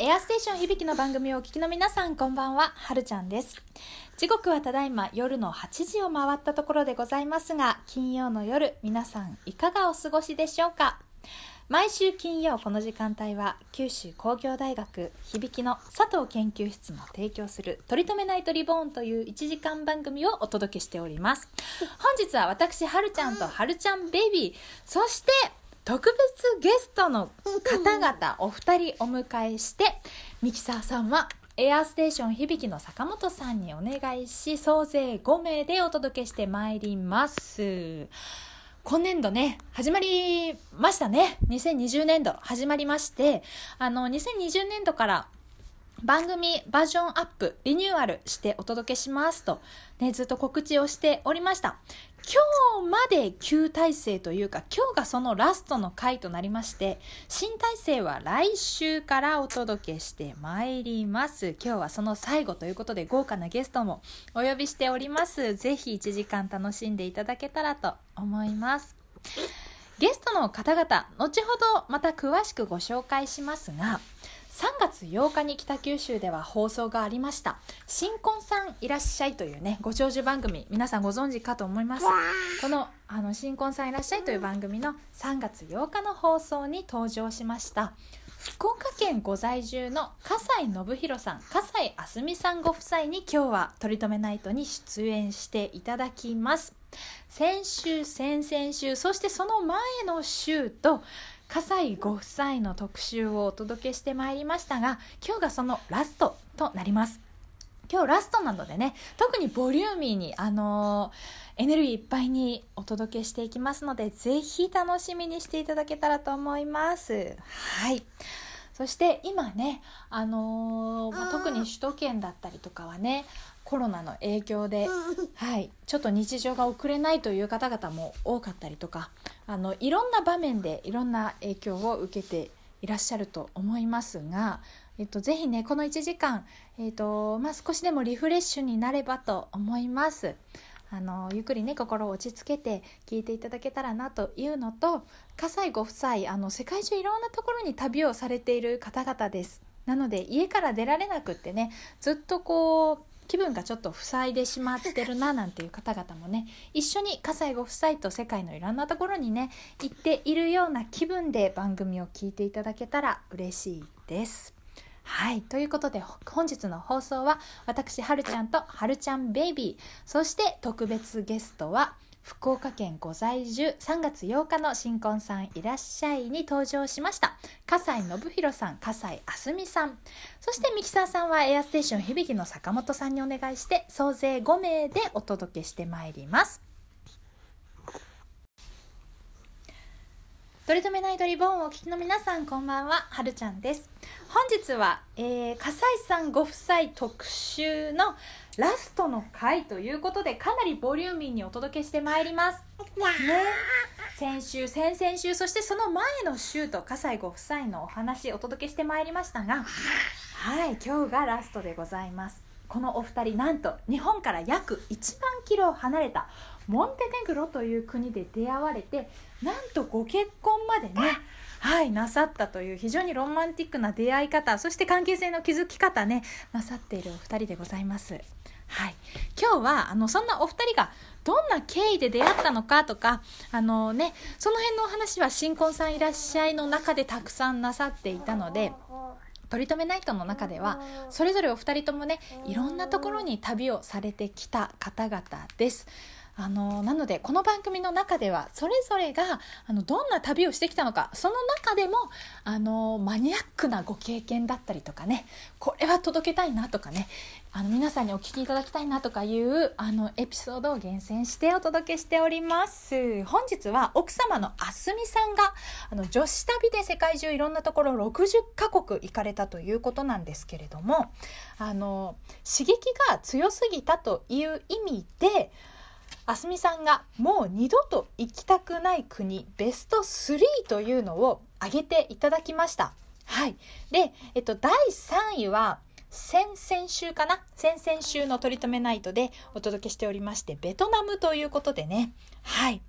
エアステーション響きの番組をお聞きの皆さんこんばんは、はるちゃんです。時刻はただいま夜の8時を回ったところでございますが、金曜の夜、皆さんいかがお過ごしでしょうか？毎週金曜この時間帯は九州工業大学響きの佐藤研究室の提供する「取り留めないとリボーン」という1時間番組をお届けしております。本日は私はるちゃんとはるちゃんベイビー。そして特別ゲストの方々お二人お迎えしてミキサーさんはエアーステーション響きの坂本さんにお願いし総勢5名でお届けしてまいります今年度ね、始まりましたね。2020年度始まりまして、あの、2020年度から番組バージョンアップ、リニューアルしてお届けしますと、ね、ずっと告知をしておりました。今日まで旧体制というか、今日がそのラストの回となりまして、新体制は来週からお届けしてまいります。今日はその最後ということで、豪華なゲストもお呼びしております。ぜひ1時間楽しんでいただけたらと思います。ゲストの方々、後ほどまた詳しくご紹介しますが、3月8日に北九州では放送がありました「新婚さんいらっしゃい」というねご長寿番組皆さんご存知かと思います。この「あの新婚さんいらっしゃい」という番組の3月8日の放送に登場しました。福岡県ご在住の笠井信弘さん笠井あすみさんご夫妻に今日は「取り留めナイト」に出演していただきます。先週先々週そしてその前の週と笠井ご夫妻の特集をお届けしてまいりましたが今日がそのラストとなります。今日ラストなのでね特にボリューミーにあのー、エネルギーいっぱいにお届けしていきますのでぜひ楽しみにしていただけたらと思います。はい。そして今ね、あのーまあ、特に首都圏だったりとかはねコロナの影響で、はい、ちょっと日常が送れないという方々も多かったりとかあのいろんな場面でいろんな影響を受けていらっしゃると思いますが、えっと、ぜひねこの1時間、えっとまあ、少しでもリフレッシュになればと思います。あのゆっくりね心を落ち着けて聞いていただけたらなというのと葛西ご夫妻あの世界中いろんなところに旅をされている方々です。なので家から出られなくってねずっとこう気分がちょっと塞いでしまってるななんていう方々もね一緒に葛西ご夫妻と世界のいろんなところにね行っているような気分で番組を聞いていただけたら嬉しいです。はい。ということで、本日の放送は、私、はるちゃんとはるちゃんベイビー、そして特別ゲストは、福岡県ご在住3月8日の新婚さんいらっしゃいに登場しました。笠井信弘さん笠井あすみさん。そしてミキサーさんはエアステーション響の坂本さんにお願いして総勢5名でお届けしてまいります。取り留めないドリボーンをお聞きの皆さんこんばんは。はるちゃんです。本日は、えー、笠井さんご夫妻特集のラストの回ということでかなりボリューミーにお届けしてまいります、ね、先週先々週そしてその前の週と笠井ご夫妻のお話お届けしてまいりましたがはい今日がラストでございます。このお二人なんと日本から約1万キロ離れたモンテネグロという国で出会われてなんとご結婚までねはいなさったという非常にロマンティックな出会い方そして関係性の築き方ねなさっているお二人でございます。はい、今日はあのそんなお二人がどんな経緯で出会ったのかとかあの、ね、その辺のお話は新婚さんいらっしゃいの中でたくさんなさっていたので。取り留めナイトの中ではそれぞれお二人ともねいろんなところに旅をされてきた方々です。あのなのでこの番組の中ではそれぞれがあのどんな旅をしてきたのかその中でもあのマニアックなご経験だったりとかねこれは届けたいなとかねあの皆さんにお聞きいただきたいなとかいうあのエピソードを厳選してお届けしております。本日は奥様のあすみさんがあの女子旅で世界中いろんなところ60カ国行かれたということなんですけれどもあの刺激が強すぎたという意味であすみさんがもう二度と行きたくない国ベスト3というのを挙げていただきました。はい。で、えっと、第3位は、先々週かな？先々週の取り留めナイトでお届けしておりまして、ベトナムということでね。はい。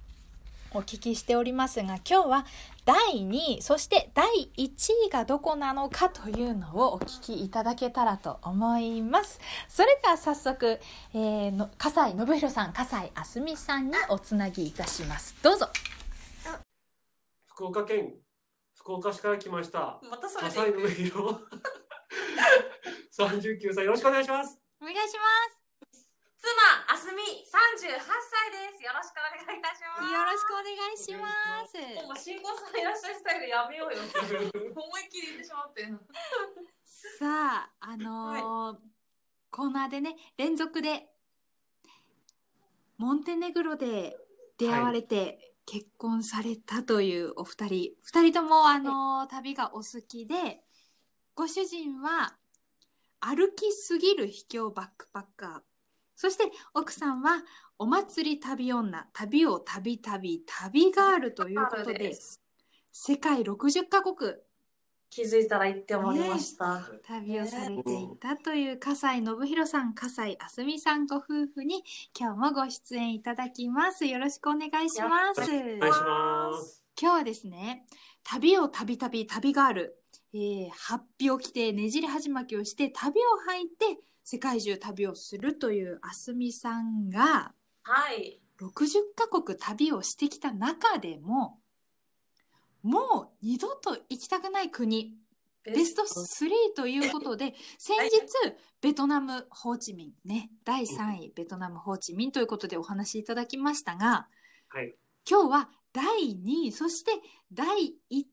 お聞きしておりますが今日は第2位そして第1位がどこなのかというのをお聞きいただけたらと思います。それでは早速、えー、の笠井信弘さん笠井あすみさんにおつなぎいたします。どうぞ。福岡県福岡市から来ました。またそれ笠井信弘。39歳よろしくお願いします。お願いします。妻あすみ38歳です。よろしくお願いいたします。よろしくお願いします。もう新婚さんいらっしゃるスタイルやめようよ。思いっきり言ってしまって。さああのーコーナーでね連続でモンテネグロで出会われて結婚されたというお二人、二人ともあのー旅がお好きでご主人は歩きすぎる秘境バックパッカーそして奥さんはお祭り旅女旅を旅旅旅ガールということで世界60カ国。気づいたら言っておりました、旅をされていたという笠井信弘さん、笠井あすみさんご夫婦に今日もご出演いただきます。よろしくお願いします。お願いします。今日はですね、旅を旅旅旅ガール、えー、ハッピを着てねじり鉢巻きをして旅を履いて世界中旅をするというあすみさんがはい。60カ国旅をしてきた中でももう二度と行きたくない国ベスト3ということで、先日、ベトナム、ホーチミンね、第3位、ベトナム、ホーチミンということでお話しいただきましたが、はい。今日は第2位、そして第1位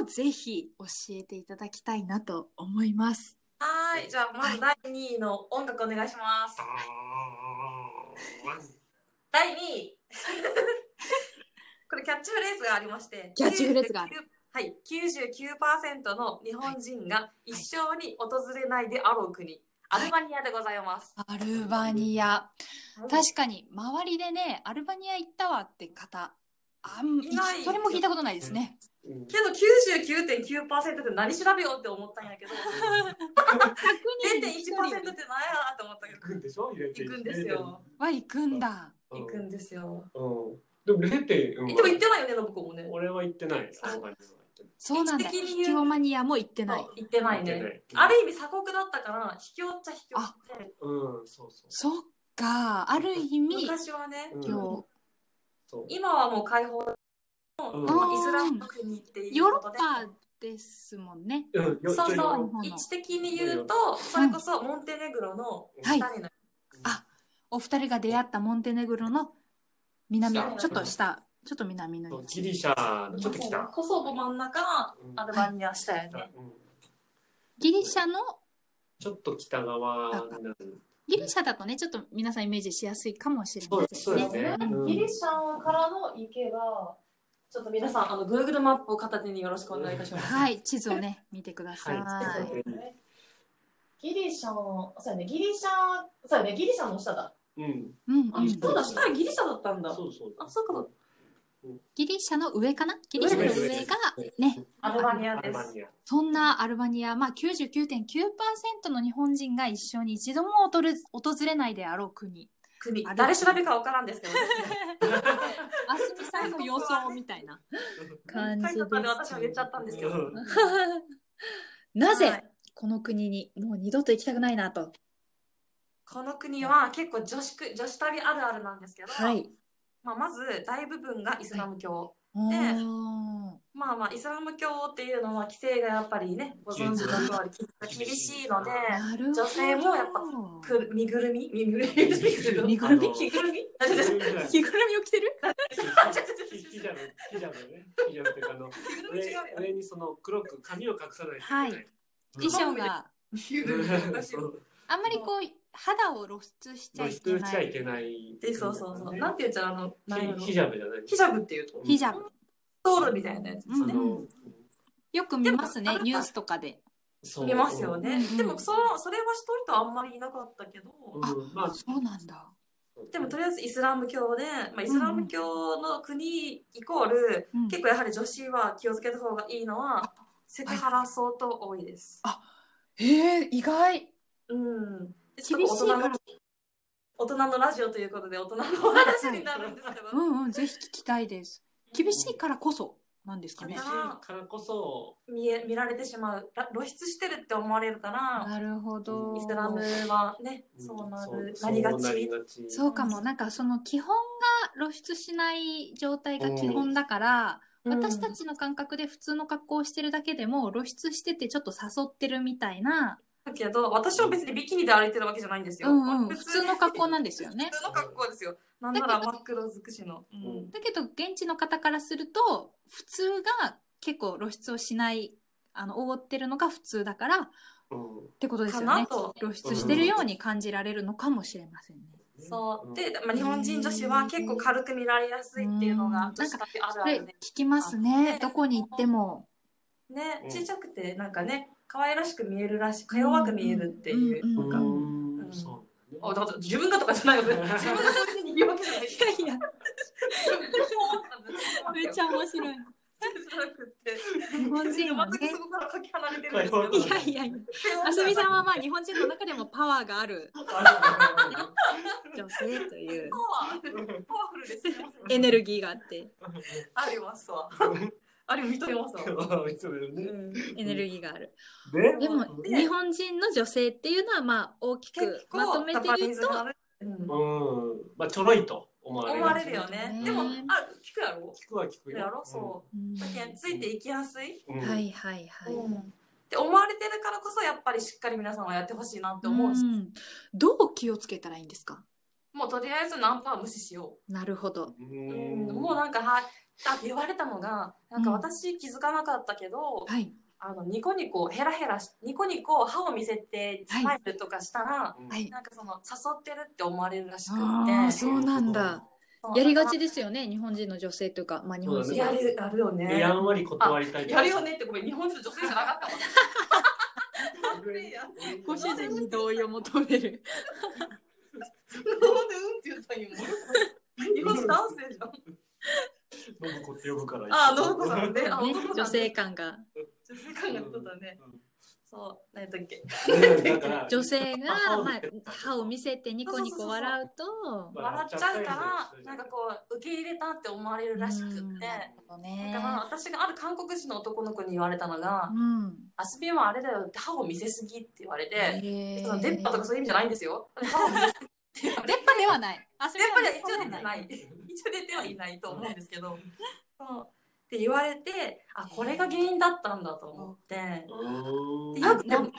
をぜひ教えていただきたいなと思います。はいじゃあまず第2位の音楽お願いします、第2位。これキャッチフレーズがありましてキャッチフレーズがある。99はい99%の日本人が一生に訪れないであろう国、アルバニアでございます、アルバニア。はい。確かに、周りでね、アルバニア行ったわって方、あん、いない。一人も聞いたことないですね。うん。けど99.9%って何調べようって思ったんやけど。0.1%って何やなって思ったけど。行くんでしょ？入れて。行くんですよ。は行くんだ。うん。行くんですよ。うん。でも0点、うん。でも行ってないよね信子もね。俺は行ってない。そう。ないそうなんだ。秘境マニアも行ってない。行ってないね。い。ある意味鎖国だったから秘境っちゃ秘境あでうんそうそう。そっか、ある意味、昔はね。うん。秘境。そう今はもう開放うん。まあイスラムの国っていうヨーロッパですもんね。うんよそうそう。位置的に言うとそれこそモンテネグロの下になるあお二人が出会ったモンテネグロの南、下ちょっと下、ちょっと南の。ギリシャのちょっと北。コソボ真ん中うん。アルバニア下やね。うん。ギリシャの、ちょっと北側になるギリシャだとね、ちょっと皆さんイメージしやすいかもしれそうませんそうですね。ねうんギリシャからの行けばちょっと皆さんあの Google マップを片手によろしくお願いいたしますはい、地図をね、見てください。はいギリシャの、そうやね、ギリシャ、そうやね、ギリシャの下だ。うんうん、あ、うん。そうだ、下ギリシャだったんだ。そうそうあ、そうか。ギリシャの上かな？ギリシャの上がね、アルバニアです。アルバニアそんなアルバニア、まあ99.9%の日本人が一生に一度も訪れ訪れないであろう国。国誰調べかわからんですけど、ね、あすみさんの予想みたいな感じ書いてあったんで私も言っちゃったんですけど。う んなぜ、はいこの国にもう二度と行きたくないなと？この国は結構女子く女子旅あるあるなんですけど、はい。まあ、まず大部分がイスラム教。おー。まあまあ、イスラム教っていうのは規制がやっぱりね、ご存知の通り厳しいので。女性もやっぱく身ぐるみ？身ぐるみ？身ぐるみ？着ぐるみ？着ぐるみ？を着てる？ヒヒジャブヒジャブねヒジャブっていうかあの着ぐるみ違うよ上上にその黒く髪を隠さないはいない。衣装が。あんまりこう肌を露出しちゃ露いけない。出しちゃいけないでそうそうそう。なんて言っちゃう？あの、ヒヒジャブじゃない？ヒジャブっていうと、ヒジャブ。ストールみたいなやつですね。うんよく見ますねニュースとかで。見ますよね。うんでもそ、それはしとるあんまりいなかったけど、あそうなんだ。でもとりあえずイスラム教で、まあ、イスラム教の国イコール、うん結構やはり女子は気をつけた方がいいのは、セクハラ相当多いです。へえ、意外。うん。で厳しいから。ちょっと大人の大人のラジオということで大人のお話になるんですけど、うんうん、ぜひ聞きたいです。厳しいからこそなんですかね。厳しいからこそ、見え見られてしまうら露出してるって思われるからなるほど。イスラムはねうんそうなるなりがそうなりちがち。そうかも。なんかその基本が露出しない状態が基本だから、私たちの感覚で普通の格好をしてるだけでも露出しててちょっと誘ってるみたいな、だけど私は別にビキニで歩いてるわけじゃないんですよ、うんうん、普普通の格好なんですよね。普。通の格好ですよ。なんなら真っ黒尽くしの、うん。だけど現地の方からすると普通が結構露出をしないあの覆ってるのが普通だからっうん。てことですよね。露出してるように感じられるのかもしれませんね。そう。で、まあ、日本人女子は結構軽く見られやすいっていうのがうん。女子だけあるあるで聞きますあねね。どこに行っても。ね。うん。ちっちゃくてなんかね可愛らしく見えるらしいか弱く見えるっていう、か。あだから自分がとかじゃないよね。自分がそういうふうに言うわけじゃない。いやいや。めっちゃ面白い。日本人はね。全くそこからかけ離れてるんですけど。いいやいやいや、あすみさんはまあ日本人の中でもパワーがある。女性という。パワー。パワフルですね。エネルギーがあって、ありますわ あれ認めますわ、認めるね。エネルギーがある。ででもで日本人の女性っていうのはまあ大きくまとめて言うと、うん。うん、まあちょろいと思われ思われるよね。ねでもあ聞くやろ？聞くは聞くよ。やろ？そう。うんだけんついていきやすい、うん。はいはいはい。って思われてるからこそやっぱりしっかり皆さんはやってほしいなって思うし、うん。どう気をつけたらいいんですか？もうとりあえずナンパは無視しよなるほど。うん、もうなんかはいだって言われたのがなんかうん私気づかなかったけど、はい。あのニコニコヘラヘラしニコニコ歯を見せてスマイルとかしたら、はい。なんかその誘ってるって思われるらしくってああ、そうなんだ。やりがちですよね、日本人の女性というか、まあ日本人はやるやるよでねやんわり断りたい。やるよねってごめん日本人の女性じゃなかったわ ご主人に同意を求める。なんでうんって言ったんよ日本人男性じゃん信子って呼ぶから。あ信子さんね。あね女性感が。女性感がちょっとね。そう。何やったっけ？うん。だから女性が、歯をまあ、歯を見せてニコニコ笑うと、笑っちゃうからなんかこう受け入れたって思われるらしくって。ね。だから私がある韓国人の男の子に言われたのがうん。「アスビンはあれだよ」って歯を見せすぎって言われて、その出っ歯とかそういう意味じゃないんですよ歯を見せすぎ出っ歯ではない。あ、そ出っ歯では一応出出てない。一応出てはいないと思うんですけど。そう。って言われてあこれが原因だったんだと思って。うん。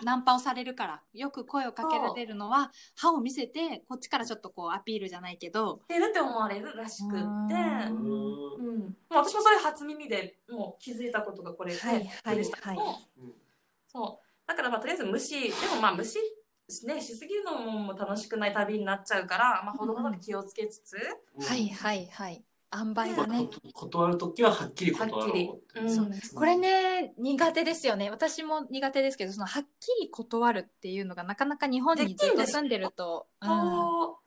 ナンパをされるからよく声をかけられるのは歯を見せてこっちからちょっとこうアピールじゃないけど。てるって思われるらしくって。うん。うん、もう私もそれ初耳でもう気づいたことがこれで、はいはいでしたけどはいう。んそう。だからまあとりあえず無視でもまあ無視ねしすぎるのも楽しくない旅になっちゃうから、まあ、ほどほどに気をつけつつ、はいはいはい。塩梅まあがねこ断るときははっきり断ろうってう。んそう。これね苦手ですよね。私も苦手ですけどそのはっきり断るっていうのがなかなか日本にずっと住んでると、うん、こ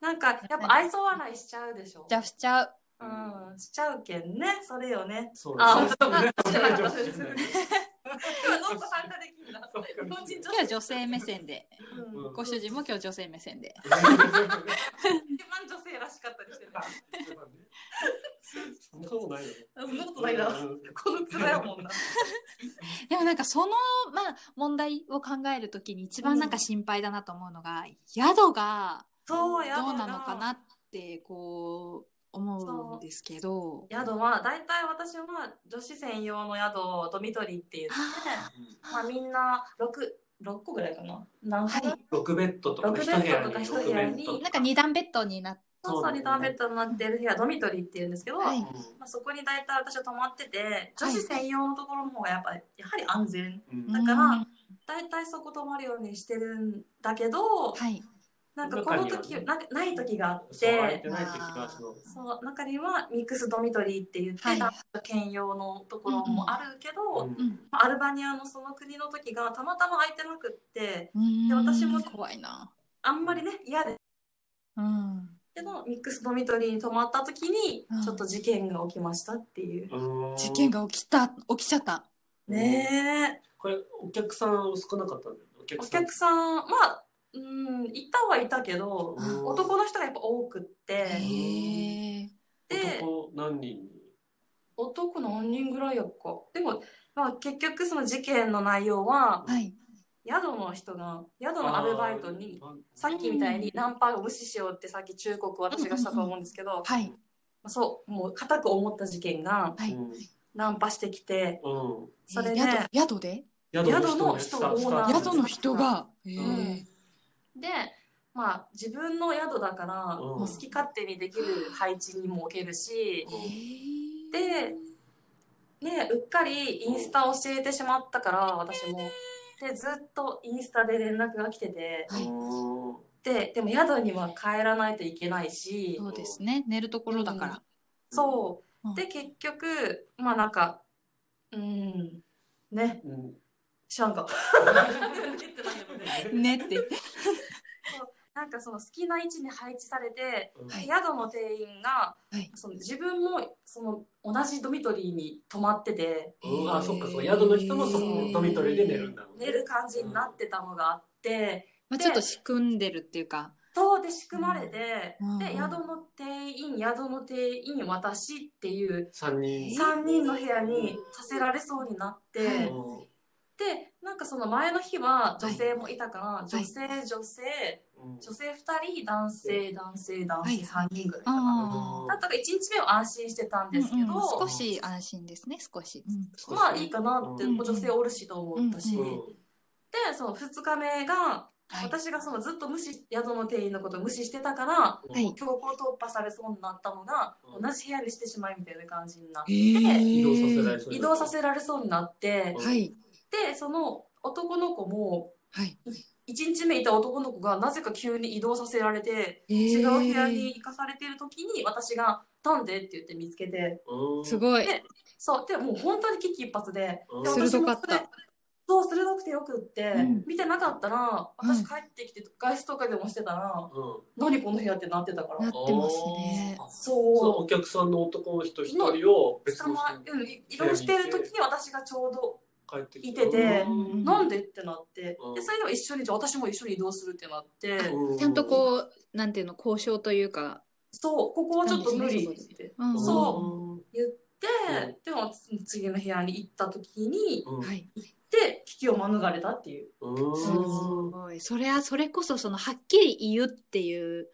うなんかやっぱ愛想笑いしちゃうでしょ？じゃあしちゃう。うん。しちゃうけんね。それよね。そうあそう今ノート参加できるんだそう日本人今日は女性目線で。うん。うんご主人も今日女性目線で。一番女性らしかったりしてる。そんなことないよ。そんなことないなうんこの面やもんな。でもなんかその、まあ、問題を考えるときに一番なんか心配だなと思うのが、宿がそうどうなのかなってこう思う。んですけど。宿は大体私は女子専用の宿をドミトリーって言って、まあ、みんな 6, 6個ぐらいかな。何個はい。六ベッドとか六ベッドとか一部屋になんか二段ベッドになって、そうそう二段ベッドになってる部屋ドミトリーって言うんですけど、はい。まあ、そこに大体私は泊まってて女子専用のところの方がやっぱりやはり安全。うん。だからうん大体そこ泊まるようにしてるんだけど、はい。なんかこの時なない時があってそう中にはミックスドミトリーって言って、はい男女兼用のところもあるけど、うんうん。まあアルバニアのその国の時がたまたま空いてなくってうんで私も怖いな。あんまりね嫌でうん。けどミックスドミトリーに泊まった時にうんちょっと事件が起きましたっていう、うん事件が起きた、起きちゃった。ねえこれお客さん少なかったんだよ。お客おさん。客さんまあうんいたはいたけど、うん男の人がやっぱ多くって。で男何人？に男何人ぐらいやっか。でも、まあ結局その事件の内容は、はい。宿の人が、宿のアルバイトに、さっきみたいにナンパを無視しようってさっき忠告私がしたと思うんですけど、はい。そう、もう固く思った事件がナンパしてきて、うんそれで、宿宿で？宿の人がオーナー宿の人が。へうんえ。で、まあ自分の宿だから、うんもう好き勝手にできる配置にも置けるし、へで、ね、うっかりインスタ教えてしまったから、私も。で、ずっとインスタで連絡が来てて、で、でも宿には帰らないといけないし、そうですね。寝るところだから。そうう。んで、結局、まあなんか、うん、ね、うん知らんか。ねって。なんかその好きな位置に配置されて、うんはい宿の店員が、はい。その自分もその同じドミトリーに泊まってて、うんあ、そっか、そう、宿の人もそこのドミトリーで寝るんだね。寝る感じになってたのがあって、まあちょっと仕組んでるっていうか。そうで仕組まれて、うん。で、宿の店員、宿の店員、私っていう三人。3人の部屋にさせられそうになって、で、なんかその前の日は女性もいたから、い。女性、女性、うん女性2人、男性、男性、男性はい。3人ぐらいかな。あだったから1日目は安心してたんですけど、うんうん少し安心ですね、少し。まあいいかなって、うん女性おるしと思ったし、うんうんで、その2日目が、はい。私がそのずっと無視、宿の店員のことを無視してたから、はい。強行突破されそうになったのが、うん。同じ部屋にしてしまいみたいな感じになって、移動させられそうになった。移動させられそうになって、はい。で、その男の子も、はい。1日目いた男の子がなぜか急に移動させられて、違う部屋に行かされてる時に私が「なんで?」って言って見つけて。うん。すごい。でそうでもう本当に危機一髪で。うん。で私もそれそう鋭くてよくって、うん。見てなかったらうん。私帰ってきて外出とかでもしてたら、うん。何この部屋ってなってたから。なってますね。あそう。お客さんの男の人一人を別の人うん、移動してる時に私がちょうどてきいててうん。なんでってなって。うん。でそれでも一緒にじゃあ私も一緒に移動するってなって。うん。ちゃんとこう、なんていうの、交渉というか。そうここはちょっと無理って。うん。そうん。言ってでも次の部屋に行った時にうん。はい。で危機を免れたっていう。うん。すごい。それは、それこそ、その、はっきり言うっていう。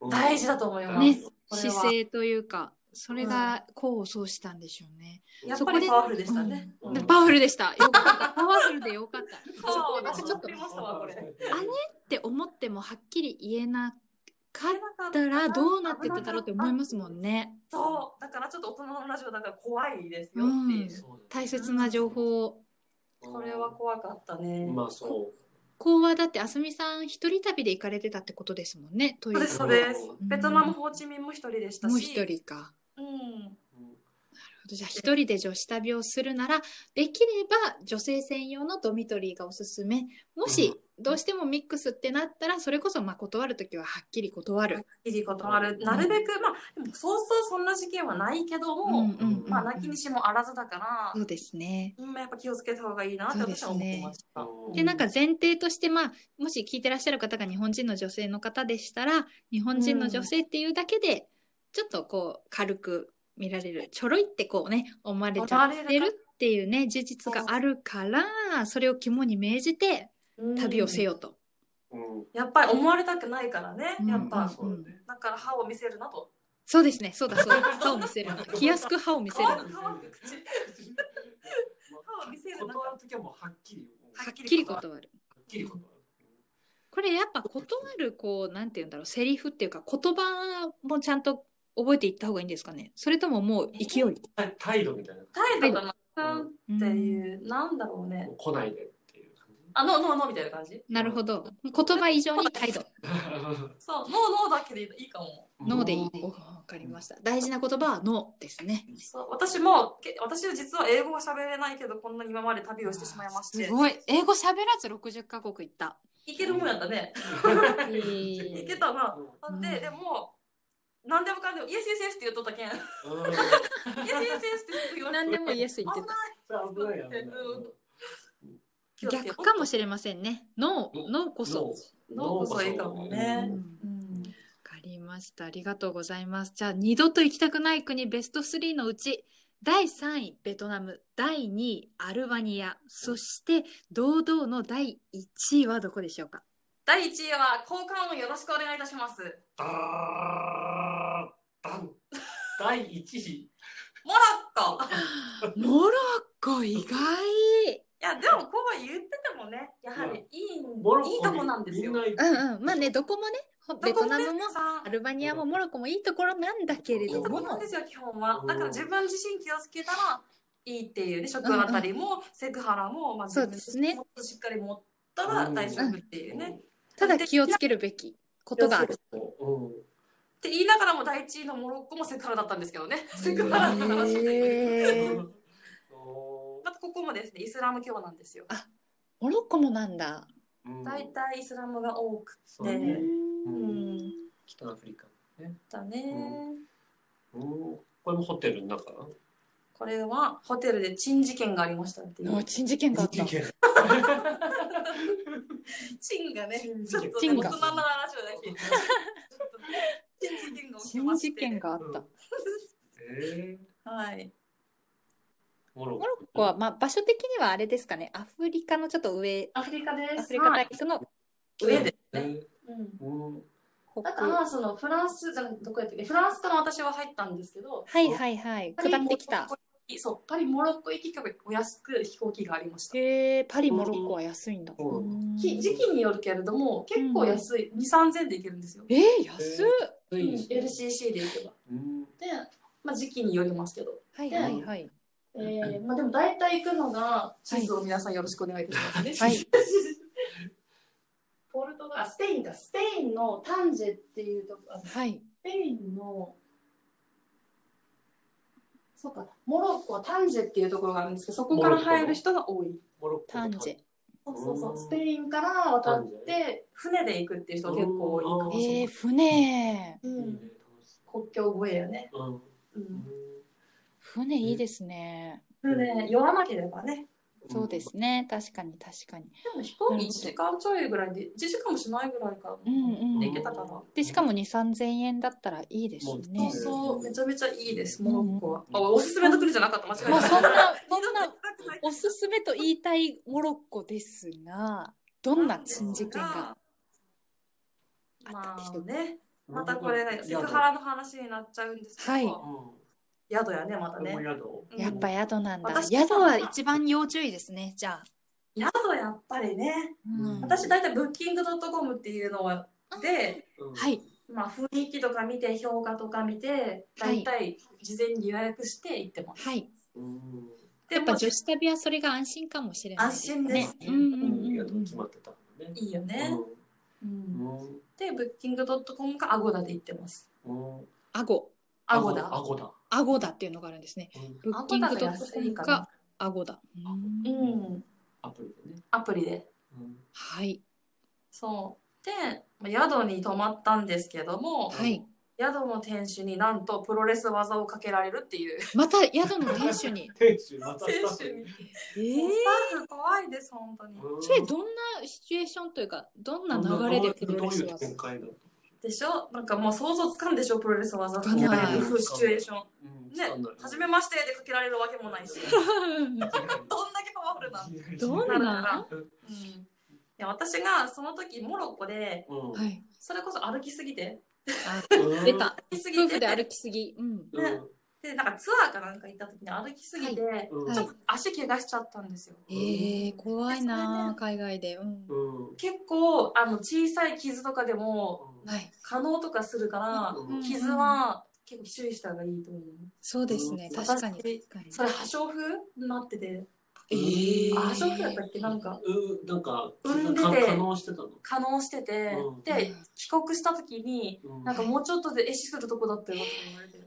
うん。大事だと思います、ね姿勢というか、それが功を奏したんでしょうね。やっぱりパワフルでしたね、うんでパワフルでした。よかった。パワフルでよかった。そうそこでちょっと私も思いましたわこれって思ってもはっきり言えなかっだたらどうなってただろうって思いますもんね。そうだからちょっと大人のラジオだから怖いですよっていう、そうだね大切な情報を。これは怖かったね、まあそこうはだってあすみさん一人旅で行かれてたってことですもんね。といそうですそうですうんベトナムホーチミンも一人でしたしもう一人か。うんうじゃあ一人で女子旅をするならできれば女性専用のドミトリーがおすすめ。もしどうしてもミックスってなったらそれこそまあ断るときははっきり断る。いいことあるなるべくまあでもそうそうそんな事件はないけども、うんうんうんまあ泣きにしもあらずだから、そうですね。うん、やっぱ気をつけた方がいいなって私は思ってました。うんで、なんか前提として、まあ、もし聞いてらっしゃる方が日本人の女性の方でしたら、日本人の女性っていうだけで、ちょっとこう、軽く見られる、ちょろいってこうね、思われちゃってるっていうね、事実があるから、それを肝に銘じて旅をせよ。よと。うんやっぱり思われたくないからね、うんやっぱ。そうだねだから歯を見せるなと。そうですね、そうだそうだ。歯を見せるな。気安く歯を見せるな。歯を見せるな断るときはもうはっきりはっきり断る。はっきり断るこれやっぱ断る、こう、なんて言うんだろう、セリフっていうか、言葉もちゃんと覚えていった方がいいんですかね？それとももう勢い？はい態度みたいな態度がなうんっていう、なんだろうね来ないでっていう感じあ、ノーノーノーみたいな感じ？なるほど。言葉以上に態度。そう、ノーノーだけでいいかも。ノーでいい。わかりました。大事な言葉はノーですね。そう私も、け私は実は英語が喋れないけど、こんなに今まで旅をしてしまいましてす。ごい。英語喋らず60カ国行った。いけるもんやったね。いけいたな。うんで、でも、何でもかんでも、イエスイエスイエスって言っとったけん。イエうんスイエスイエスって言われて何でもイエス言ってた。逆かもしれませんね。ノー、ノーこそ。わノーこそいいかもね。うんうんかりました。ありがとうございます。じゃあ、二度と行きたくない国ベスト3のうち、第3位ベトナム第2位アルバニアそして堂々の第1位はどこでしょうか？第1位は交換をよろしくお願いいたします。ダーダン第一位。モロッコ。モロッコ意外。いや、でもこう言っててもね、やはりいい、モロッコいいとこなんですよ。うんうん。まあねどこもねベトナムもさアルバニアもモロッコもいいところなんだけれいいとどもこなんですよ、基本は。う。ん。だから自分自身気をつけたらいいっていうね、食あたりも、セクハラも、まあ、そうですね。もっとしっかり持ったら大丈夫っていうね。ただ気をつけるべきことがある。うん。って言いながらも第一位のモロッコもセクハラだったんですけどね。セクハラの話で。へーおまたここもですね、イスラム教なんですよ。モロッコもなんだ大体イスラムが多くて、そうねううんん、北アフリカね。だね。うん。これもホテルの中？これはホテルで珍事件がありましたっていう。お珍事件があった チンがね、ちょっとね、大人の話をね、聞 いて。ちょっとね珍事件が起きまして。珍事件があったええはい。モロッモロッコは、まあ、場所的にはあれですかねアフリカのちょっと上アフリカです。アフリカはい大陸の上で。えうん。うん。だ北から、そのフランスじゃなくてどこやったっけフランスから私は入ったんですけど、はいはいはい下ってきたそう、パリ、モロッコ行きがお安く飛行機がありました。へえパリモロッコは安いんだうんうんき時期によるけれども、結構安い。2、3000で行けるんですよ。えー、安っうん、LCC で行けば。うん。で、まあ時期によりますけど。はいはいはいえー、まあでも大体行くのが、地図を皆さんよろしくお願いいたしますね。はい ポルトガル、スペインか、スペインのタンジェっていうとこ、あのスはいペインの、そうか、モロッコはタンジェっていうところがあるんですけど、そこから入る人が多い。モロッコタンジェ。そうそうそう。う、ん。スペインから渡って、船で行くっていう人が結構多いかもしれない。えー、船。うん、国境越えやね。うん。船いいですね。船、寄らなければね。そうですね。確かに確かに。でも飛行機1時間ちょいぐらいで、1時間もしないぐらいか。うんうん。で行けたかな。でしかも2 3 0 0円だったらいいですそうねそう、めちゃめちゃいいです、モロッコは。あ、おすすめの国じゃなかった、間違えた。もうそんな そんななおすすめと言いたいモロッコですがどんな珍事件があったんでしょうか、まあね、またこれがセクハラの話になっちゃうんですけど、はい。うん。宿やね、またねやっぱ宿なんだ私宿は一番要注意ですねじゃあ、宿やっぱりね、うん私大体ブッキングドットコムっていうので、うんはいまあ雰囲気とか見て、評価とか見て、大体事前に予約して行ってます。はいうん。でやっぱ女子旅はそれが安心かもしれないですね安心ですうんうんうんうん決まってたのね。いいよね。うんうん。で、ブッキングドットコムかアゴダで行ってます。うん。アゴアゴダ。アゴダ。アゴダっていうのがあるんですねうんブッキングドットコムか安いかなアゴダうんうん。アプリでね。アプリで。うん。はいそう。で、まあ宿に泊まったんですけども、はい宿の店主になんとプロレス技をかけられるっていう。また宿の店主に 店主、また店スタッフ主に。えもうスタッフ怖いです、本当に。うんそれどんなシチュエーションというかどんな流れでプロレスはどういう展開だとでしょ？なんかもう想像つかんでしょ？プロレス技かけられるシチュエーション。うんね、初めましてでかけられるわけもないし。どんだけパワフルな。どんな？なるから。うん。いや、私がその時モロッコで、うん。はい。それこそ歩きすぎて、出た。歩きすぎて。夫婦で歩きすぎ。うん。うん。で、なんかツアーかなんか行った時に歩きすぎて、うん。ちょっと足怪我しちゃったんですよ。えー、怖いなあ海外で。うん。うん。結構、あの、小さい傷とかでも、はい。可能とかするから、うん。傷は結構注意した方がいいと思う。そうですね。う。ん確かに。それ破傷風になってて、えー。あ破傷風だったっけ？なんか、うなんか産んでて。か可能してたの？可能してて、うん。で、帰国した時に、うん。なんかもうちょっとで壊死するとこだったよって言われて。え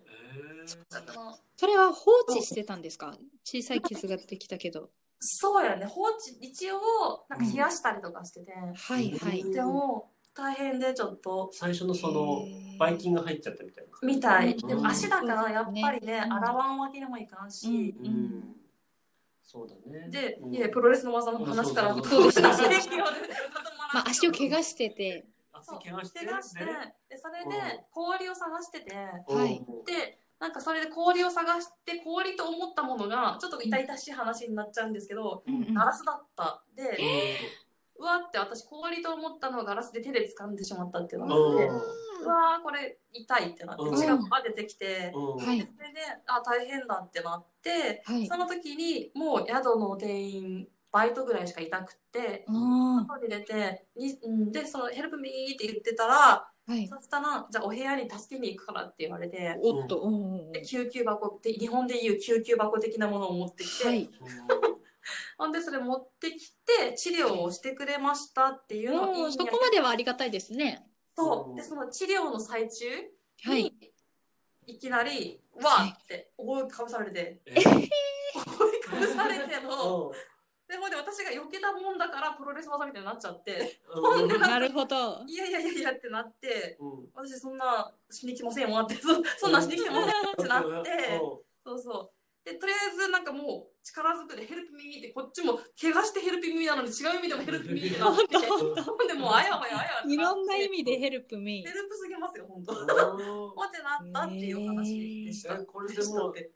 それは放置してたんですか？小さい傷ができたけど。そうやね、放置、一応、なんか冷やしたりとかしてて、はいはい。でも、大変でちょっと、最初のそのバイキンが入っちゃったみたいな。みたい。うん。でも足だからやっぱりね、うん洗わんわけにもいかんし、そうだね。で、うん。いや、プロレスの技の話から、まあ足を怪我してて。足そう怪我して。で、それうん。で氷を探してて、はい。うんで、なんかそれで氷を探して氷と思ったものがちょっと痛々しい話になっちゃうんですけど、ガラスだった。で、ううわって私氷と思ったのをガラスで手で掴んでしまったっていうのがんあって、うん。うわーこれ痛いってなってうん。血が出てきて、うん。はい。それであ大変だってなって、はい。その時にもう宿の店員バイトぐらいしかいなくってあ外に出てに、うん、でその「ヘルプミー」って言ってたらーはい。そしたら「じゃあお部屋に助けに行くから」って言われておっとうん。で救急箱って日本でいう救急箱的なものを持ってきて、はい ほんでそれ持ってきて治療をしてくれましたっていうのを言いおーそこまではありがたいですね。そう。でその治療の最中に、はい。い、きなり「わーって覆い。かぶされて。え覆いかぶされてのうでもで私が避けたもんだからプロレス技みたいになっちゃって。んうん。なるほど。いやいやいやいやってなってうん。私そんなしに来ませんわってそそんなんしに来てませんってなって。そうそう。でとりあえずなんかもう力ずくで「ヘルプミー」ってこっちも怪我してヘルプミーなのに違う意味でもヘルプミーってなってほんでもうあやわやあやわいろんな意味でヘヘルプミルプすぎますよ本当。うんおってなったっていう話でした、えこれでもで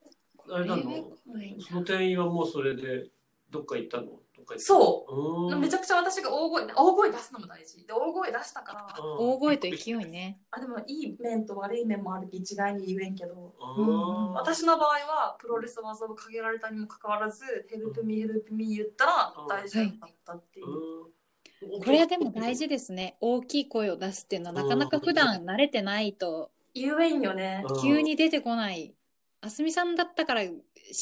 あれなの？その店員はもうそれでどっか行ったの？そう。うん。めちゃくちゃ私が大声大声出すのも大事。で大声出したから大声と勢いね。あでもいい面と悪い面もあるき一概に言えんけど。うん。私の場合はプロレス技をかけられたにもかかわらず「ヘルプミーヘルプミー」言ったらうん。大丈夫だったっていう、うん。これはでも大事ですね。大きい声を出すっていうのはなかなか普段慣れてないと。言えんよね。うん。急に出てこない。あすみさんだったからし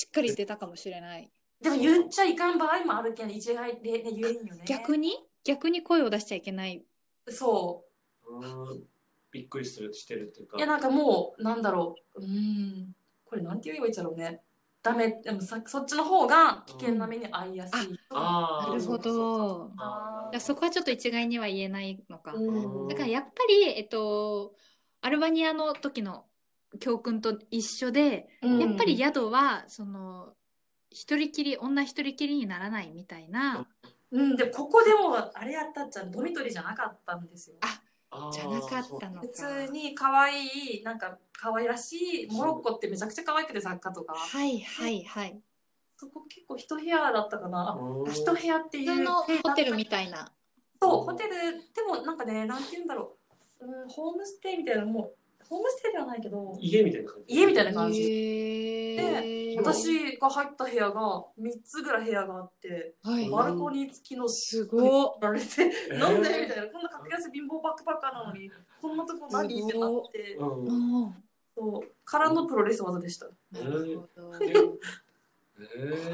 っかり出たかもしれないでも言っちゃいかん場合もあるけん一概で、ね、言えんよね。逆に？逆に声を出しちゃいけない？そう。んびっくりするしてるっていうか。ういやなんかもうなんだろう。うーんこれなんて言えばいいんだろうね。ダメでもさそっちの方が危険な目に遭いやすい、あーなるほど。あー。いやそこはちょっと一概には言えないのか。うん。だからやっぱりえっとアルバニアの時の教訓と一緒でうん。やっぱり宿はその一人きり女一人きりにならないみたいな。うんでもここでもあれやったっちゃドミトリーじゃなかったんですよ。あーじゃなかったのか。普通に可愛いなんか可愛らしいモロッコってめちゃくちゃ可愛くて雑貨とか。はいはいはい。そこ結構一部屋だったかな。一部屋っていう普通のホテルみいたいな。そうホテルでもなんかねなんて言うんだろう、うん、ホームステイみたいなもうホームステイではないけど家みたいな感じ。家みたいな感じ。へー。私が入った部屋が3つぐらい部屋があってはい。バルコニー付きのすごっ。られてえー。なんでみたいなこんな格安貧乏バックパッカーなのにこんなとこ何ってなって。そう。からのプロレス技でした。えー、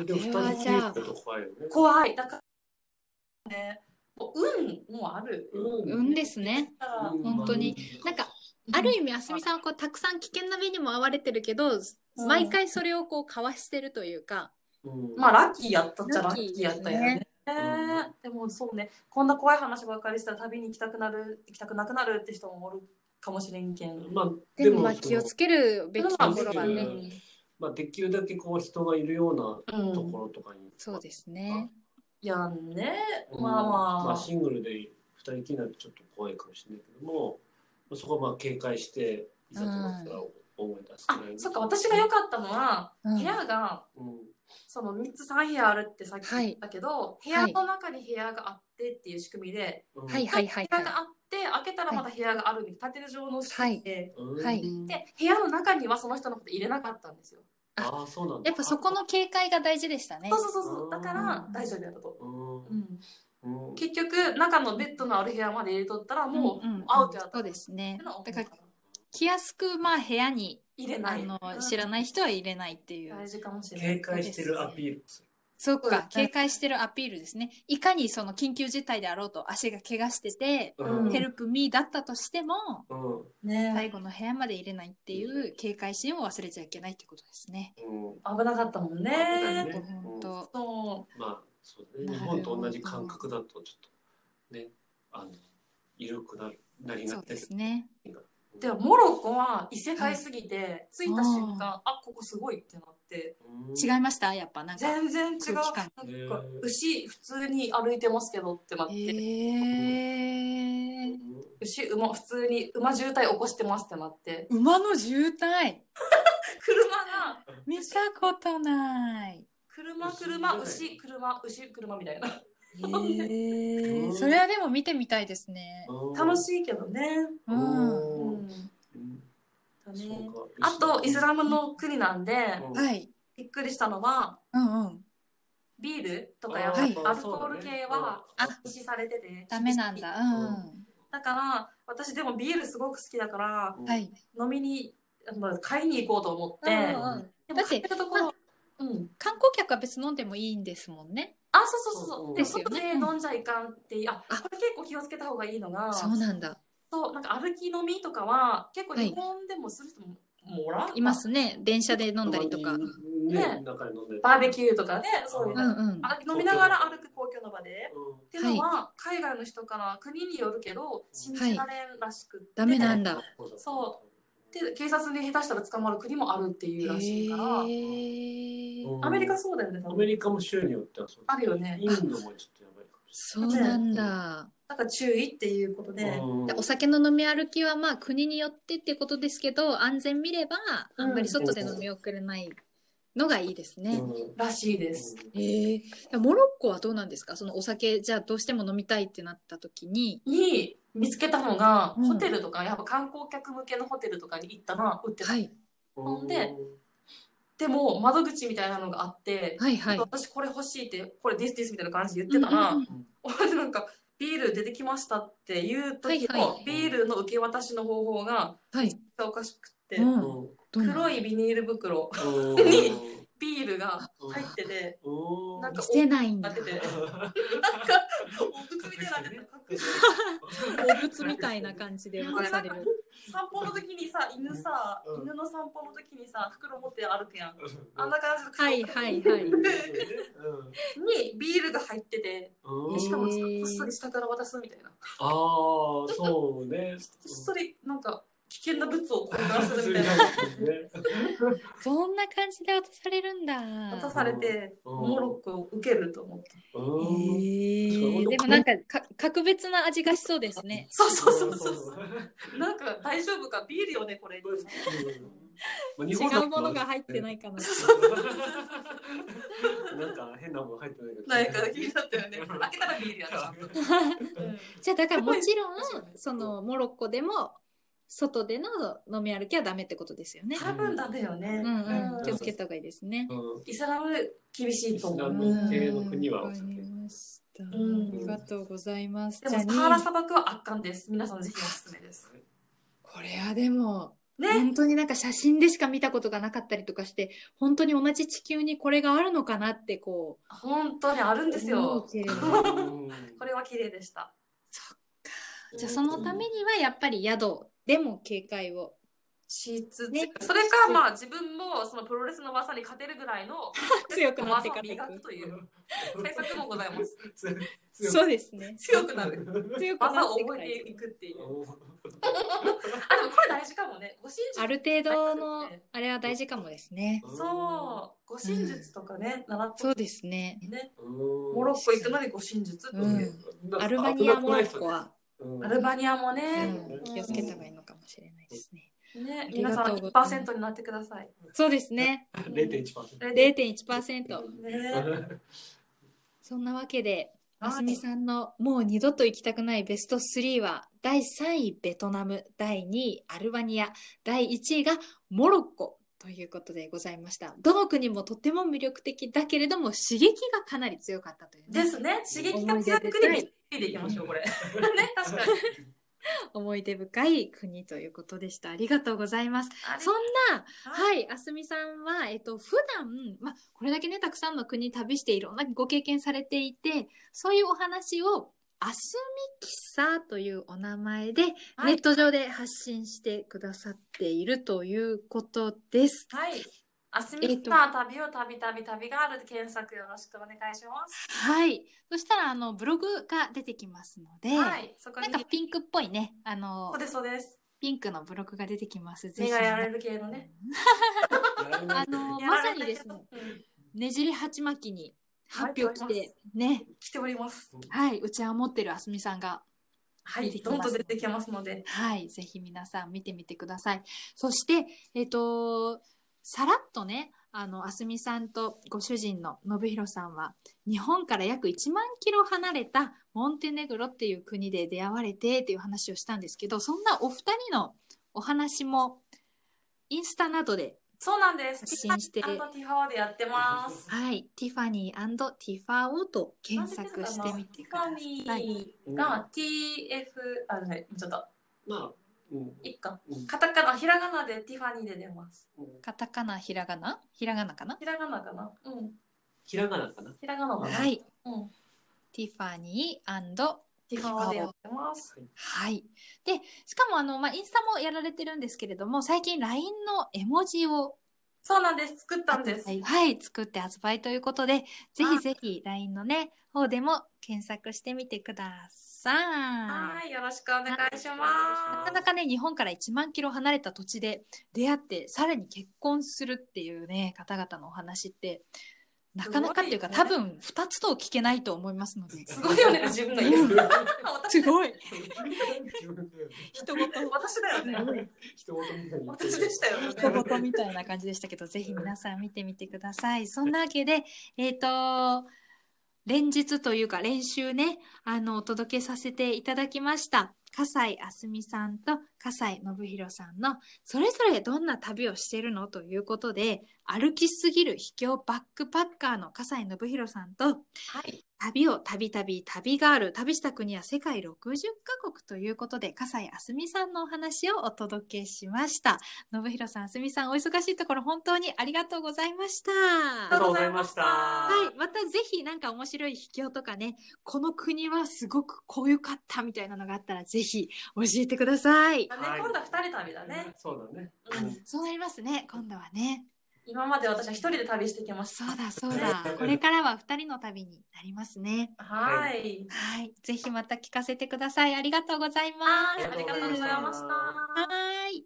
でも二これは人ってこと怖いよね。怖い。だからねもう運もある。うん。運ですね。本当に。なんかある意味あすみさんはこうたくさん危険な目にも遭われてるけど毎回それをこうかわしてるというか。うん。まあラッキーやったっちゃラッキーやったよね。ねねでもそうねこんな怖い話ばっかりしたら旅に行きたくなる行きたくなくなるって人もおるかもしれんけん。まあ、でもまあ気をつけるべきところはうねんまあ、できるだけこう人がいるようなうん。ところとかに。そうですね。いやんね。うん。まあまあ、まあ、シングルで二人きりになるとちょっと怖いかもしれないけども、まあ、そこはまあ警戒して、いざとなったら思い出すくあそっか私が良かったのは、うん。部屋がうんその3つ3部屋あるってさっき言ったけど、部屋の中に部屋があってっていう仕組みで、うん。はいはいはいは部屋があって開けたらまた部屋があるみたいな縦状の仕組みで、うん。はい。で部屋の中にはその人のこと入れなかったんですよ。ああ、そうなんいだ。やっぱそこの警戒が大事でしたね。そうそうそうそう。だから大丈夫やったと。うんうん。うん結局中のベッドのある部屋まで入れとったらもうんうんうアウトやった。そうですね。だだから来やすくまあ部屋にあ入れない。の知らない人は入れないっていう。大事かもしれない。警戒してるアピール。そうです警戒してるアピールですね。いかにその緊急事態であろうと足が怪我しててうん。ヘルプミーだったとしてもうん。ね。最後の部屋まで入れないっていう警戒心を忘れちゃいけないってことですね。うん。危なかったもん危ないね。ね本当。そまあそう日本と同じ感覚だとちょっとねあの緩くなるなりがってるすね。うでもモロッコは異世界すぎて、着いた瞬間あここすごいってなってうん。違いました？やっぱなんか全然違う。なんか牛普通に歩いてますけどってなって、へえ牛馬普通に馬渋滞起こしてますってなって。馬の渋滞。な。見たことない。車、車、牛、車、牛、車みたいな。へえ。それはでも見てみたいですね。楽しいけどね。う。うんうんあと、イスラムの国なんで。びっくりしたのは、うんうん。ビールとかやっぱりはいアルコール系はあ禁止されてて。ダメなんだ。うん。だから、私でもビールすごく好きだから。飲みに、あの買いに行こうと思って、うんうんでもだって買ってるところ、うん。観光客は別に飲んでもいいんですもんね。あ、そうそうそうそう。で、ですよね外で飲んじゃいかんっていう、あ、あこれ結構気をつけた方がいいのが、そうなんだ。そう、なんか歩き飲みとかは、結構はい日本でもする人も、もらん？いますね。電車で飲んだりとか。うんねね中で飲んでバーベキューとかね、そういううの。ん。あ飲みながら歩く公共の場で。うんっていうのは、海外の人から国によるけど、信じられんらしくって、ダメなんだ。そで、警察に下手したら捕まる国もあるっていうらしいから、アメリカそうだよね、多アメ分。リカも州によってはそう。あるよね。インドもちょっとやばいかもしそうなんだ。だ。から注意っていうことで、お酒の飲み歩きはまあ国によってっていうことですけど安全見ればあんまり外で飲み遅れないのがいいですね。うんらしいです。ええモロッコはどうなんですか？そのお酒じゃあどうしても飲みたいってなった時に。に見つけたのが、うん。ホテルとか、やっぱ観光客向けのホテルとかに行ったら売ってた。はい。ほんででも、窓口みたいなのがあって、はいはい。私これ欲しいって、これですですみたいな感じで言ってたら、うんうん 俺なんか、ビール出てきましたっていう時はいはのビールの受け渡しの方法がはい。おかしくって、うん。うん。黒いビニール袋うんにビールが入ってて、うんなんか見せないんだ。なって。て、なんか、お靴みたいになってて、隠してお物みたいな感じで渡される。散歩の時にさ、犬さ、うん。犬の散歩の時にさ、袋持って歩くやん。あんな感じのはいはいはい。にビールが入ってて、うん。しかもこっそり下から渡すみたいな。ああそうね。こっそりなんか危険な物を交換するみたいな。そんな感じで渡されるんだ。渡されて、うんモロッコを受けると思って。えでもなんかか格別な味がしそうですね。そうそうそうそう。なんか大丈夫かビールよね、これ。違う ものが入ってないいかな。なんか変なもの入ってないけどなんか気になったよね。開けたらビールやな。うんじゃあだからもちろんそのモロッコでも外での飲み歩きはダメってことですよね。多分ダメよね。うんうん、うん気をつけた方がいいですね。うんイスラム厳しいと思イスラう。ム系の国はわかりました。あんりがとうございます。でじゃあもサハラに砂漠は圧巻です。皆さんぜひおすすめです。これはでもね。本当になんか写真でしか見たことがなかったりとかして本当に同じ地球にこれがあるのかなってこ本当にあるんうですよ。これは綺麗でした。じゃあそのためにはやっぱり宿でも警戒をしつつ、ねそれかまあ自分もそのプロレスの技に勝てるぐらいの 強くなっていかくという対策もございます。そうですね強くなる。強くな技を覚えていくっていう。あ、でもこれ大事かもね。護身術。ある程度のあれは大事かもですねそう。護身術とかね、習ってそうですねね。モモロッコ行くのに護身術っていう。アルバニアモロッコは、アルバニアもうね、ん、気をつけた方がいいのかもしれないですね。ね、皆さんとうございます。1%になってください。そうですね。0.1%。0.1%ね。そんなわけではい。あすみさんのもう二度と行きたくないベスト3は第3位ベトナム第2位アルバニア第1位がモロッコということでございました。どの国もとっても魅力的だけれども刺激がかなり強かったというね。ですね。刺激が強い国についていきましょう、これ。ね、確かに。思い出深い国ということでしたありがとうございますそんなはいはい、あすみさんは、えっと、普段、まあ、これだけね、たくさんの国旅していろんなご経験されていて、そういうお話を、あすみ喫茶というお名前で、はいネット上で発信してくださっているということです。はい。あすみえっとた旅を旅旅旅があるで検索よろしくお願いします。はい。そしたら、あの、ブログが出てきますので、はい。そこに。なんかピンクっぽいね、あのそう、です、そうです。ピンクのブログが出てきます。ぜひ目がやられる系のね。あの、やまさにですね、うんねじり鉢巻きに発表来て、ね、来ております。はい、うちは持ってるあすみさんが、はい。出てきますどんどん出てきますので。はい、ぜひ皆さん見てみてください。そして、えっ、と、さらっとね、あの、あすみさんとご主人の信弘さんは、日本から約1万キロ離れたモンテネグロっていう国で出会われてっていう話をしたんですけど、そんなお二人のお話も、インスタなどでそうなんです。発信してティファティファオでやってます。はい、ティファニーティファオと検索してみてくださティファい。ニーが TF、あ、ね、ちょっと、まあ、うん。いっか。うんカタカナ、ひらがなでティファニーで出ます。カタカナ、ひらがな？ひらがなかな？ひらがなかな？うん。ひらがなかな？ひらがなかな？はい。うん。ティファニーティファオでやってます。はい。で、しかもあの、まあ、インスタもやられてるんですけれども、最近 LINE の絵文字をそうなんです。作ったんです。はい、はい、作って発売ということで、ぜひぜひ LINE のね、方でも検索してみてください。はい。よろしくお願いしなます。かなかね、日本から1万キロ離れた土地で出会って、さらに結婚するっていうね、方々のお話って、なかなかっていうか、ね多分2つと聞けないと思いますので。すごいよね、自分が言う。私すごい。人ごと。私だよね。人事みたいに言ってる私でしたよね。人ごとみたいな感じでしたけど、ぜひ皆さん見てみてください。そんなわけで、えっ、と、連日というか練習ね、あの、お届けさせていただきました。笠井あすみさんと笠井信弘さんの、それぞれどんな旅をしてるのということで、歩きすぎる秘境バックパッカーの笠井信弘さんと、はい。旅をたびたび旅がある旅した国は世界60カ国ということで笠井あすみさんのお話をお届けしました信弘さんあすみさんお忙しいところ本当にありがとうございましたありがとうございました。はいまたぜひなんか面白い秘境とかねこの国はすごくこういうかったみたいなのがあったらぜひ教えてください。あはい。ね、今度は二人旅だね。そうだね。うん。そうなりますね。今度はね。今まで私は一人で旅してきました。そうだそうだ。これからは二人の旅になりますね。はい。はい。ぜひまた聞かせてください。ありがとうございます。はい、ありがとうございました。はい。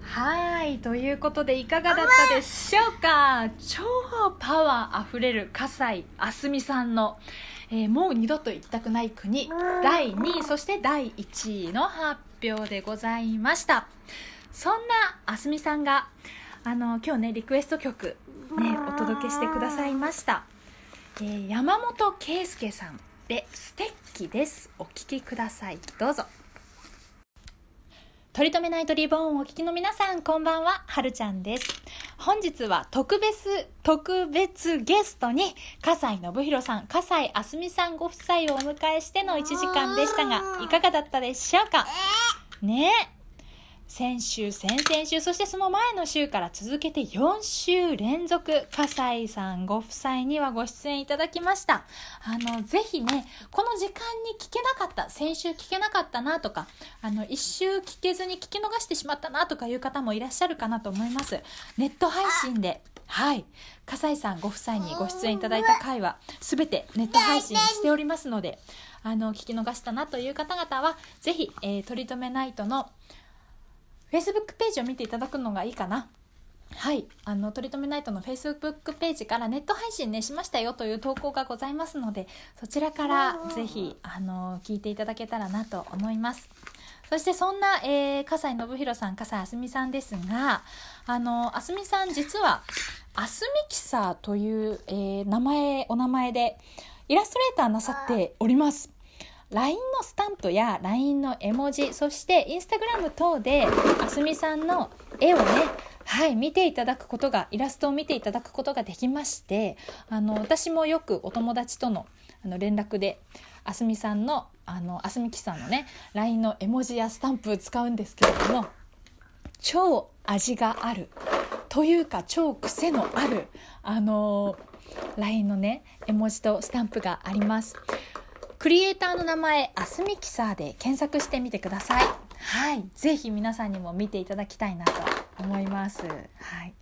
はい、ということでいかがだったでしょうか？超パワーあふれる笠井あすみさんの、えーもう二度と行きたくない国第2位そして第1位の発表でございました。そんなあすみさんがあの今日ねリクエスト曲、ね、お届けしてくださいました、えー山本圭介さんで「ステッキ」です。お聴きください。どうぞ取り留めナイトリボーンをお聞きの皆さんこんばんは。はるちゃんです。本日は特別特別ゲストに笠井信弘さん笠井あすみさんご夫妻をお迎えしての1時間でしたがいかがだったでしょうか？ね。え先週先々週そしてその前の週から続けて4週連続笠井さんご夫妻にはご出演いただきました。あのぜひねこの時間に聞けなかった先週聞けなかったなとかあの一週聞けずに聞き逃してしまったなとかいう方もいらっしゃるかなと思います。ネット配信ではい。笠井さんご夫妻にご出演いただいた回は全てネット配信しておりますのであの聞き逃したなという方々はぜひ、えー、取り留めナイトの Facebook ページを見ていただくのがいいかな。はい、あの取り留めナイトの Facebook ページからネット配信ねしましたよという投稿がございますのでそちらからぜひあの聞いていただけたらなと思います。そしてそんな、えー、笠井信弘さん笠井あすみさんですがあのあすみさん実はあすみキサーという、えー名前お名前でイラストレーターなさっております LINE のスタンプや LINE の絵文字そしてインスタグラム等であすみさんの絵をねはい見ていただくことがイラストを見ていただくことができましてあの私もよくお友達とのあの連絡であすみさんのあのあすみきさんのね LINE の絵文字やスタンプ使うんですけれども超味があるというか超癖のあるあの LINE のね絵文字とスタンプがあります。クリエイターの名前アスミキサーで検索してみてください。はい。ぜひ皆さんにも見ていただきたいなと思います。はい。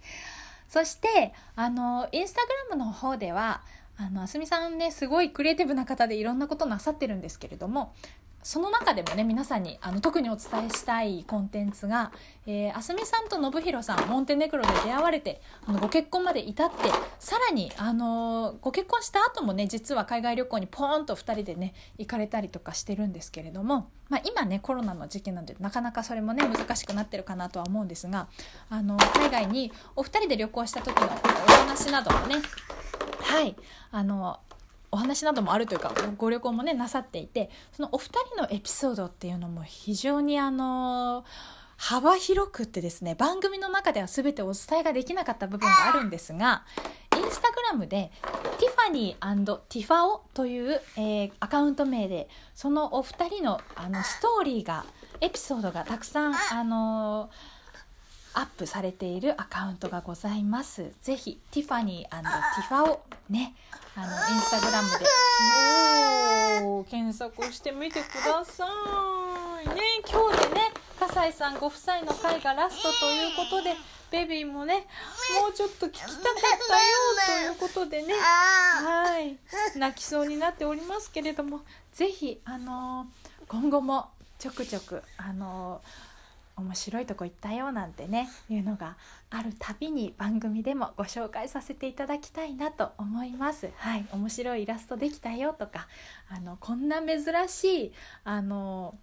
そしてあのインスタグラムの方ではあのあすみさんねすごいクリエイティブな方でいろんなことなさってるんですけれどもその中でもね皆さんにあの特にお伝えしたいコンテンツが、えー、あすみさんと信弘さんモンテネグロで出会われてあのご結婚まで至ってさらに、あのー、ご結婚した後もね実は海外旅行にポーンと2人でね行かれたりとかしてるんですけれども、まあ、今ねコロナの時期なのでなかなかそれもね難しくなってるかなとは思うんですがあの海外にお二人で旅行した時のお話などもねはい。あのお話などもあるというかご旅行もねなさっていてそのお二人のエピソードっていうのも非常にあの幅広くってですね番組の中では全てお伝えができなかった部分があるんですがインスタグラムでティファニーティファオという、えー、アカウント名でそのお二人のあのストーリーがエピソードがたくさんあのアップされているアカウントがございます。ぜひティファニーティファオねあのインスタグラムで検索してみてください。ね今日でね笠井さんご夫妻の会がラストということでベビーもねもうちょっと聞きたかったよということでね。はい。泣きそうになっておりますけれども是非あの今後もちょくちょくあの面白いとこ行ったよなんてねいうのがあるたびに番組でもご紹介させていただきたいなと思います。はい、面白いイラストできたよとかあのこんな珍しいあの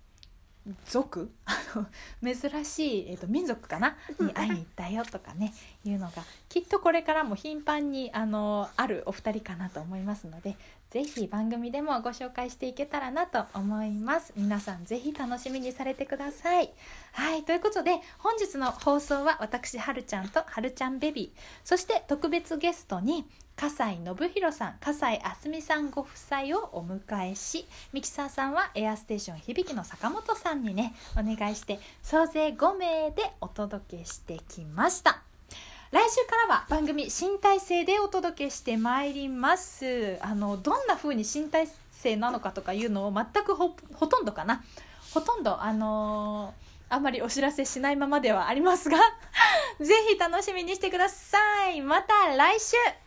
族あの珍しい、えーと、民族かなに会いに行ったよとかねいうのがきっとこれからも頻繁にあのあるお二人かなと思いますのでぜひ番組でもご紹介していけたらなと思います。皆さんぜひ楽しみにされてください。はいということで本日の放送は私はるちゃんとはるちゃんベビー。そして特別ゲストに笠井信弘さん笠井あすみさんご夫妻をお迎えしミキサーさんはエアステーション響きの坂本さんにねお願いして総勢5名でお届けしてきました。来週からは番組新体制でお届けしてまいります。あのどんな風に新体制なのかとかいうのを全くほとんどかな。ほとんどあのー、あまりお知らせしないままではありますが。ぜひ楽しみにしてください。また来週。